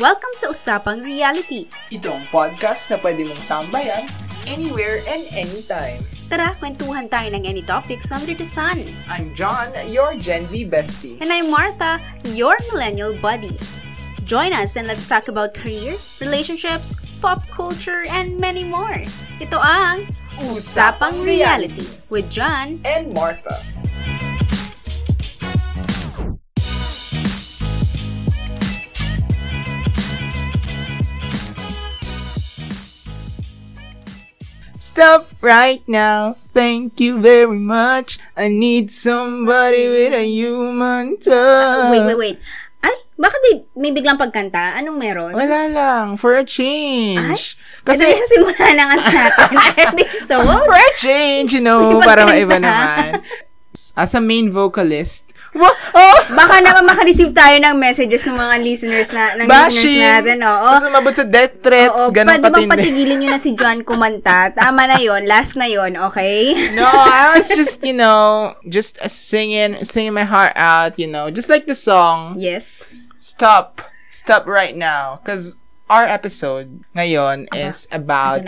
Welcome sa Usapang Reality. Itong podcast na pwede mong tambayan anywhere and anytime. Tara, kwentuhan tayo ng any topics under the sun. I'm John, your Gen Z bestie. And I'm Martha, your millennial buddy. Join us and let's talk about career, relationships, pop culture, and many more. Ito ang Usapang Reality with John And Martha. Stop right now. Thank you very much. I need somebody with a human touch. Wait, wait, wait. Ay, bakit may, may biglang pagkanta? Anong meron? Wala lang. For a change. Ay, Kasi, Ito yung simula ng ano natin. episode. For a change, you know, para maiba naman. As a main vocalist, Wa- oh! Baka naman makareceive tayo ng messages ng mga listeners na ng listeners Bashing! natin, oo. Tapos umabot sa death threats, Oo, ganun pwede bang patigilin nyo na si John kumanta? Tama na yon last na yon okay? No, I was just, you know, just singing, singing my heart out, you know, just like the song, Yes. Stop, Stop right now. Because our episode ngayon is about,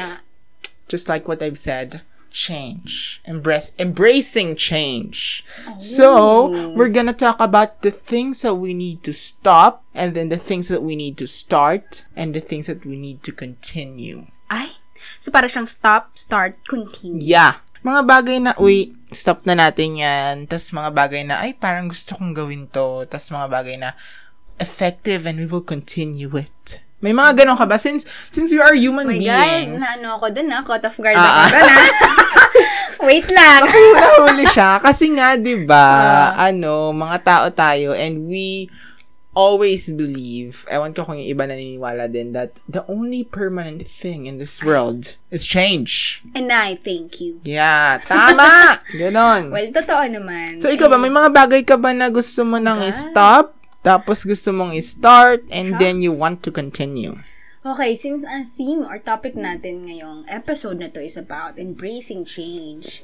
just like what I've said, change. Embrace, embracing change. Oh. So, we're gonna talk about the things that we need to stop, and then the things that we need to start, and the things that we need to continue. Ay, so para siyang stop, start, continue. Yeah. Mga bagay na, uy, stop na natin yan. Tapos mga bagay na, ay, parang gusto kong gawin to. Tapos mga bagay na, effective and we will continue it. May mga ganon ka ba? Since, since we are human Oh my God, beings. na ano ako dun ha, caught off guard Ah, ako dun ha. Wait lang. Nahuli siya. Kasi nga, di ba, Ah. ano, mga tao tayo and we always believe, ewan ko kung yung iba naniniwala din, that the only permanent thing in this world is change. And I thank you. Yeah, tama! Ganon. Well, totoo naman. So, ikaw ba, may mga bagay ka ba na gusto mo nang God. i-stop, tapos gusto mong i-start, and then you Shucks. want to continue? Okay, since ang theme or topic natin ngayong episode na to is about embracing change,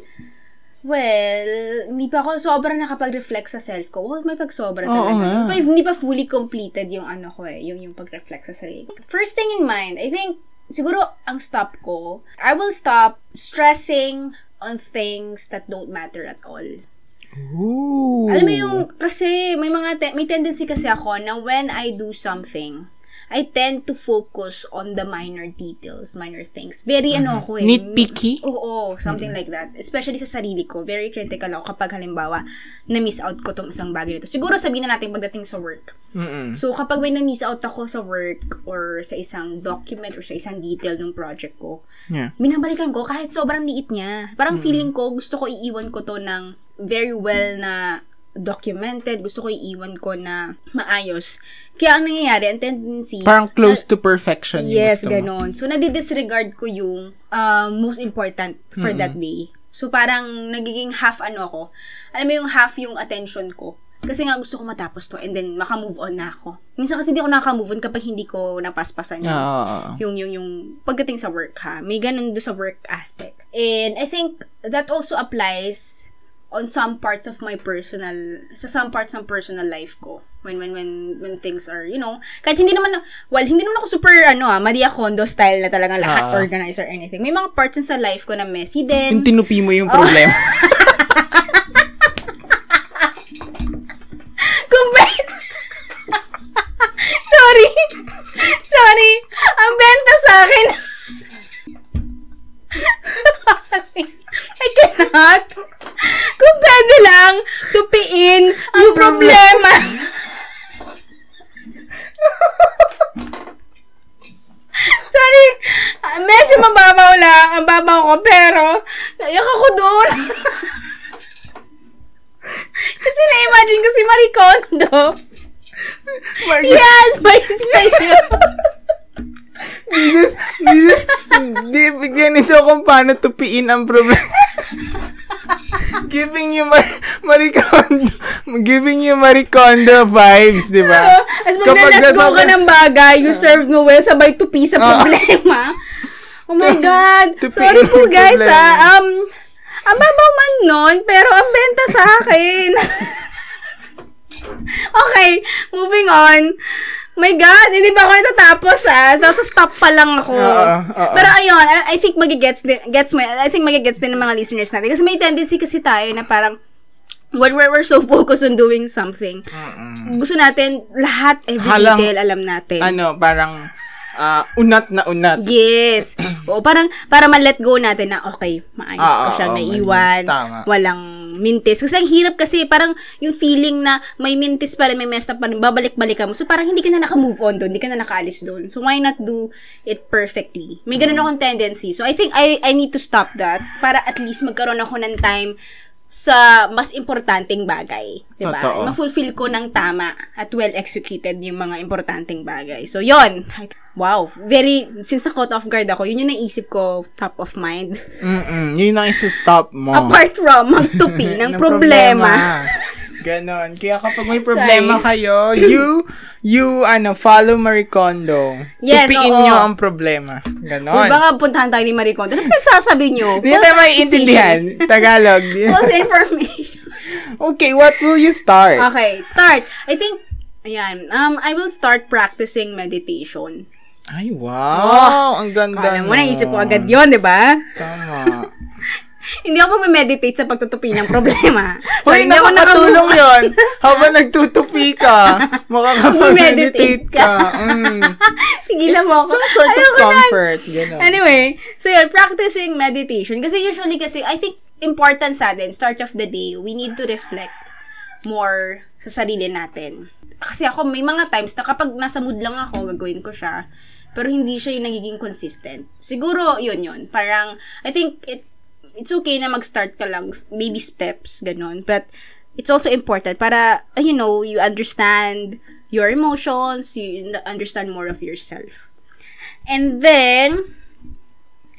well, hindi pa ako sobrang nakapag-reflect sa self ko. Well, may pag-sobra talaga. nga. Pa, hindi pa fully completed yung ano ko eh, yung, yung pag-reflect sa sarili. ko. First thing in mind, I think, siguro ang stop ko, I will stop stressing on things that don't matter at all. Ooh. Alam mo yung, kasi may mga, te- may tendency kasi ako na when I do something, I tend to focus on the minor details, minor things. Very ano ako eh. Nitpicky? Oo, something like that. Especially sa sarili ko. Very critical ako kapag halimbawa, na-miss out ko tong isang bagay nito. Siguro sabihin na natin pagdating sa work. Mm-mm. So, kapag may na-miss out ako sa work or sa isang document or sa isang detail ng project ko, Yeah. binabalikan ko kahit sobrang liit niya. Parang feeling ko, gusto ko iiwan ko to ng very well na documented. Gusto ko iiwan ko na maayos. Kaya ang nangyayari, ang tendency... Parang close to perfection Yes, gusto mo. ganon. So, nadidisregard ko yung uh, most important for that day. So, parang nagiging half ano ako. Alam mo yung half yung attention ko. Kasi nga gusto ko matapos to and then maka-move on na ako. Minsan kasi hindi ako nakaka-move on kapag hindi ko napaspasan yung, oo. yung, yung, yung pagdating sa work ha. May ganun do sa work aspect. And I think that also applies on some parts of my personal sa some parts ng personal life ko when when when when things are you know kahit hindi naman na- well hindi naman ako super ano ah Maria Kondo style na talagang lahat Ah. organized or anything may mga parts sa life ko na messy din Yung tinupi mo Oh. yung problema. Ang babaw ko, pero naiyak ako doon. Kasi na-imagine ko si Marie Kondo. My God. Yes, may sa'yo. Jesus, Jesus, di bigyan ito kung paano tupiin ang problema. giving you Mar Maricondo, giving you Maricondo vibes, di ba? As pag na-let go ka ng bagay, you served mo well, sabay tupi sa Ah. problema. Oh my God. Sorry po guys ah. Um, ang babaw man nun, pero ang benta sa akin. okay, moving on. My God, hindi ba ako natatapos ah? Nasa stop pa lang ako. Oo, oo. Pero ayun, I, I think magigets din, gets mo, I think magigets din ng mga listeners natin. Kasi may tendency kasi tayo na parang, when we're, we're so focused on doing something, gusto natin, lahat, every Halang- detail alam natin. Ano, parang ah, unat na unat. Yes. o parang para ma-let go natin na okay, maayos Ah, ko siya oo, naiwan, malinis, tama. walang mintis. Kasi ang hirap kasi parang yung feeling na may mintis pa rin, may messed up pa rin, babalik-balik ka mo. So parang hindi ka na naka-move on doon, hindi ka na nakaalis doon. So why not do it perfectly? May ganun akong tendency. So I think I I need to stop that para at least magkaroon ako ng time sa mas importanteng bagay. Diba? Totoo. Ma-fulfill ko ng tama at well executed yung mga importanteng bagay. So, yon Wow. Very, since na-caught off guard ako, yun yung naisip ko top of mind. Mm-mm. Yun ang isa-stop mo. Apart from magtupi ng problema. Ganon. Kaya kapag may problema Sorry. kayo, you, you, ano, follow Marie Kondo. Yes, Tupiin oo. nyo ang problema. Ganon. Uy, baka puntahan tayo ni Marie Kondo. Ano pinagsasabi nyo? Hindi tayo maiintindihan. Tagalog. False information. okay, what will you start? okay, start. I think, ayan, um, I will start practicing meditation. Ay, wow. ang ganda Kala mo, naisip ko agad yun, di ba? Tama. Hindi ako meditate sa pagtutupi ng problema. So, Hoy, hindi ako nakakatulong naka- yun. Habang nagtutupi ka, makakapag-meditate Meditate ka. Mm. Tigilan mo ako. Some sort of comfort. Ganon. Anyway, so yun, practicing meditation. Kasi usually kasi, I think, important sa atin, start of the day, we need to reflect more sa sarili natin. Kasi ako, may mga times na kapag nasa mood lang ako, gagawin ko siya. Pero hindi siya yung nagiging consistent. Siguro, yun yun. Parang, I think, it, it's okay na mag-start ka lang, baby steps, ganun. But, it's also important para, uh, you know, you understand your emotions, you understand more of yourself. And then,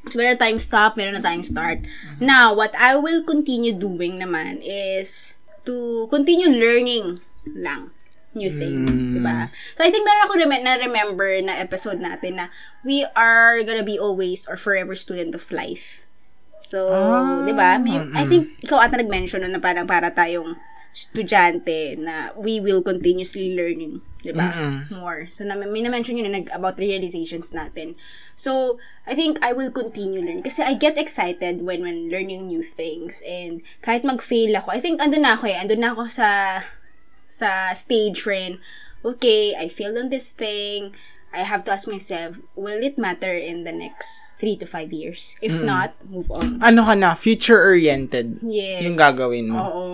so meron na tayong stop, meron na tayong start. Now, what I will continue doing naman is to continue learning lang new things, di ba? So, I think meron ako rem- na-remember na episode natin na we are gonna be always or forever student of life. So, Ah, di ba? I think ikaw ata nag-mention na, na parang para tayong estudyante na we will continuously learning, di ba? More. So, na, may na-mention yun na nag, about realizations natin. So, I think I will continue learning. Kasi I get excited when when learning new things. And kahit mag-fail ako, I think andun na ako eh. Andun na ako sa sa stage wherein, okay, I failed on this thing. I have to ask myself, will it matter in the next three to five years? If not, move on. Ano ka na? Future-oriented. Yes. Yung gagawin mo. Oo.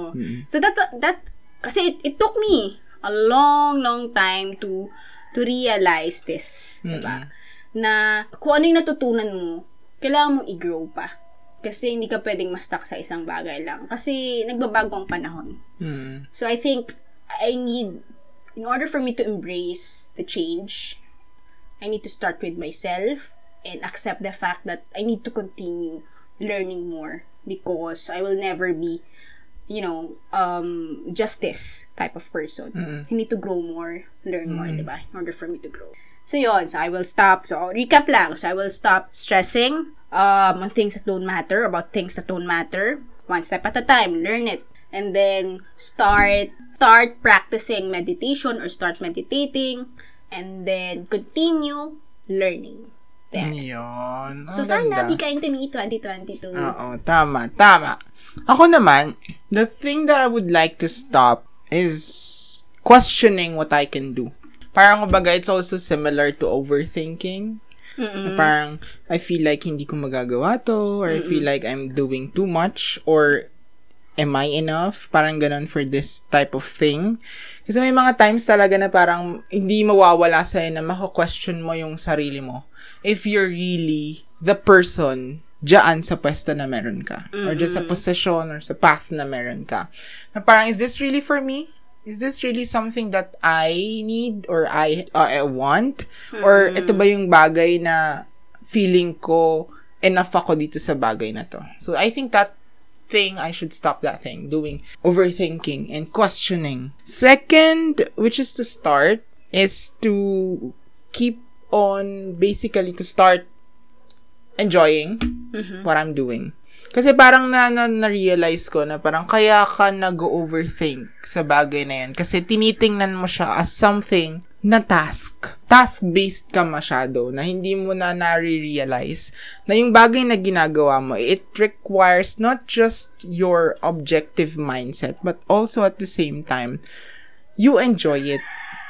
So that that kasi it, it took me a long long time to to realize this, 'di ba? Na kung ano yung natutunan mo, kailangan mong i-grow pa. Kasi hindi ka pwedeng ma-stuck sa isang bagay lang. Kasi nagbabago ang panahon. Mm. So I think I need in order for me to embrace the change, I need to start with myself and accept the fact that I need to continue learning more because I will never be you know, um, just this type of person. I need to grow more, learn more, diba? In order for me to grow. So, yun. So, I will stop. So, recap lang. So, I will stop stressing um, on things that don't matter, about things that don't matter. One step at a time. Learn it. And then, start start practicing meditation or start meditating. And then, continue learning. There. Yun. So, sana be kind to me 2022. Oo, tama, tama. Ako naman, the thing that I would like to stop is questioning what I can do. Parang kumbaga, it's also similar to overthinking. Na Parang, I feel like hindi ko magagawa to, or I feel like I'm doing too much, or am I enough? Parang ganun for this type of thing. Kasi may mga times talaga na parang hindi mawawala sa'yo na mako-question mo yung sarili mo. If you're really the person dyan sa pwesto na meron ka. Or dyan sa position or sa path na meron ka. Na parang, is this really for me? Is this really something that I need or I, uh, I want? Or ito ba yung bagay na feeling ko enough ako dito sa bagay na to? So, I think that thing, I should stop that thing, doing overthinking and questioning. Second, which is to start, is to keep on, basically, to start enjoying what I'm doing. Kasi parang na, na, na-realize ko na parang kaya ka nag-overthink sa bagay na yan. Kasi tinitingnan mo siya as something na task. Task-based ka masyado na hindi mo na nare-realize na yung bagay na ginagawa mo, it requires not just your objective mindset, but also at the same time, you enjoy it.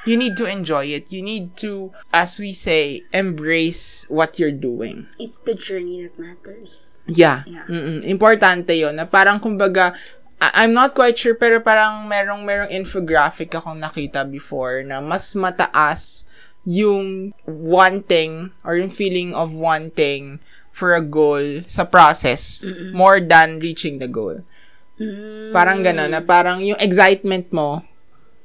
You need to enjoy it. You need to, as we say, embrace what you're doing. It's the journey that matters. Yeah. Yeah. Mm-mm. Importante yon na parang kumbaga, I'm not quite sure, pero parang merong, merong infographic akong nakita before na mas mataas yung wanting or yung feeling of wanting for a goal sa process more than reaching the goal. Mm. Parang gano'n, na parang yung excitement mo,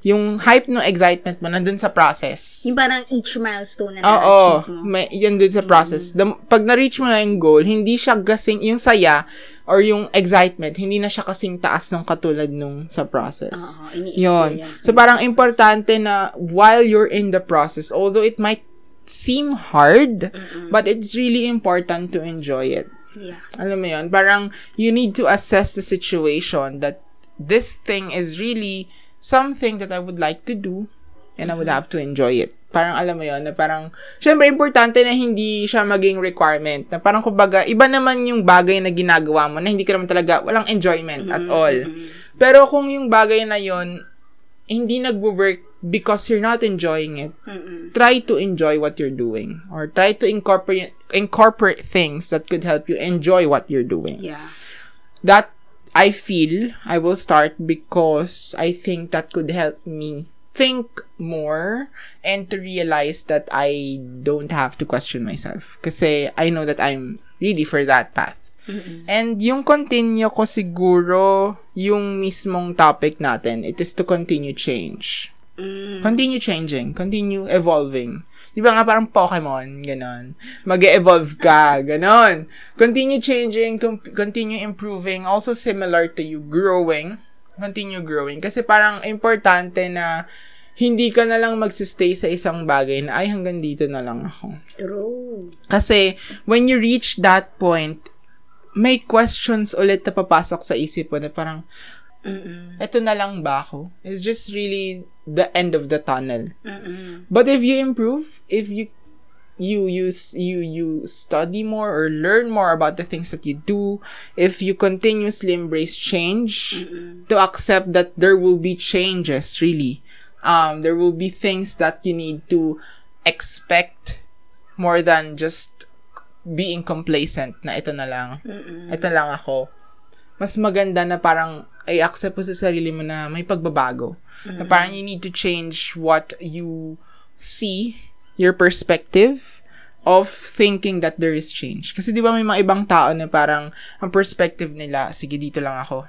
yung hype ng excitement mo nandun sa process. Yung parang each milestone na Oo, na-achieve mo. may, yan dun sa process. The, pag na-reach mo na yung goal, hindi siya kasing, yung saya, or yung excitement, hindi na siya kasing taas ng katulad nung sa process. Oo, Yun. So, parang process. importante na while you're in the process, although it might seem hard, but it's really important to enjoy it. Yeah. Alam mo yun? Parang, you need to assess the situation that this thing is really something that I would like to do and I would have to enjoy it. Parang alam mo yun, na parang, syempre, importante na hindi siya maging requirement. Na parang, kumbaga, iba naman yung bagay na ginagawa mo na hindi ka naman talaga, walang enjoyment at all. Pero kung yung bagay na yon hindi nag-work because you're not enjoying it, Mm-mm. try to enjoy what you're doing or try to incorporate incorporate things that could help you enjoy what you're doing. Yeah. That I feel I will start because I think that could help me think more and to realize that I don't have to question myself kasi I know that I'm really for that path. Mm-mm. And yung continue ko siguro yung mismong topic natin, it is to continue change. Mm. Continue changing. Continue evolving. Di ba nga parang Pokemon, ganon. Mag-evolve ka, ganon. Continue changing, com- continue improving. Also similar to you growing. Continue growing. Kasi parang importante na hindi ka na lang magsistay sa isang bagay na, ay, hanggang dito na lang ako. True. Kasi, when you reach that point, may questions ulit na papasok sa isip mo na parang, Mm-mm. eto na lang ba ako? It's just really the end of the tunnel. Mm-mm. But if you improve, if you you use you you study more or learn more about the things that you do, if you continuously embrace change to accept that there will be changes really. Um there will be things that you need to expect more than just being complacent na ito na lang. Mm-mm. Ito lang ako. Mas maganda na parang ay accept mo sa sarili mo na may pagbabago. Na parang you need to change what you see, your perspective of thinking that there is change. Kasi di ba may mga ibang tao na parang ang perspective nila, sige dito lang ako.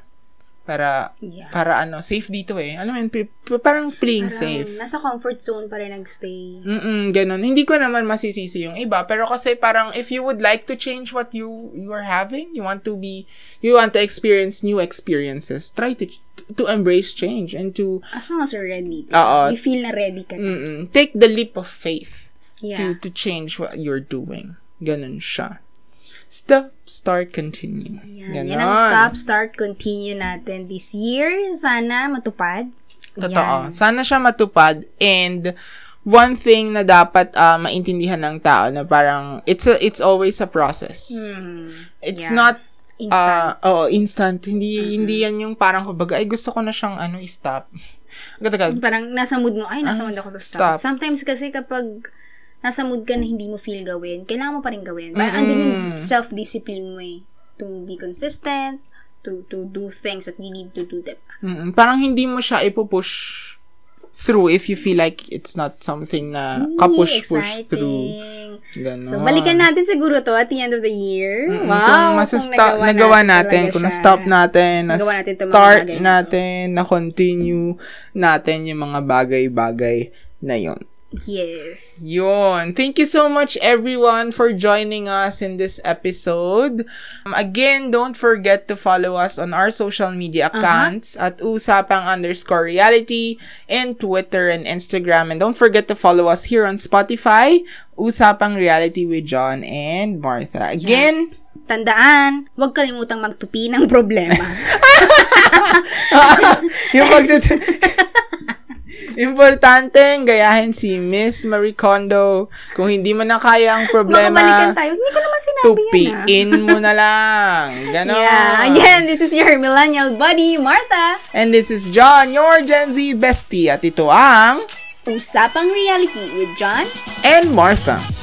Para, Yeah. para ano, safe dito eh. Alam mo yun, parang playing Parang safe. nasa comfort zone pa rin nagstay. Mm-mm, ganun. Hindi ko naman masisisi yung iba. Pero kasi parang if you would like to change what you you are having, you want to be, you want to experience new experiences, try to to embrace change and to As long as you're ready. Oo. You feel na ready ka na. mm take the leap of faith Yeah. to to change what you're doing. Ganun siya. Stop, start, continue. Yan, Ganon. yan ang stop, start, continue natin this year. Sana matupad. Totoo. Yan. Sana siya matupad and one thing na dapat ah, maintindihan ng tao na parang it's a, it's always a process. Hmm. It's Yeah. not Instant. ah oo, instant. Hindi hindi yan yung parang kumbaga ay gusto ko na siyang ano i-stop. Agad-agad. Parang nasa mood mo, ay, nasa Ah, mood ako to stop. stop. Sometimes kasi kapag nasa mood ka na hindi mo feel gawin, kailangan mo pa rin gawin. Parang Mm-mm. andun yung self-discipline mo eh. To be consistent, to to do things that you need to do them. Mm-mm. Parang hindi mo siya ipupush through if you feel like it's not something na kapush-push through. Ganon. So, balikan natin siguro to at the end of the year. Mm, Wow! kung masasta- kung nagawa natin, talaga kung siya. na-stop natin, Nagawa natin na-start natin, na-continue natin yung mga bagay-bagay na yon. Yes. Yun. Thank you so much everyone for joining us in this episode. Um, again, don't forget to follow us on our social media accounts at usapang underscore reality and Twitter and Instagram. And don't forget to follow us here on Spotify, Usapang Reality with John and Martha. Again, Tandaan, huwag kalimutang magtupi ng problema. yung pagtut- Importante gayahin si Miss Marie Kondo. Kung hindi mo na kaya ang problema, balikan tayo. Hindi ko naman sinabi yan ah. tupiin mo na lang. Ganon. Yeah, again, this is your millennial buddy, Martha. And this is John, your Gen Z bestie. At ito ang Usapang Reality with John and Martha.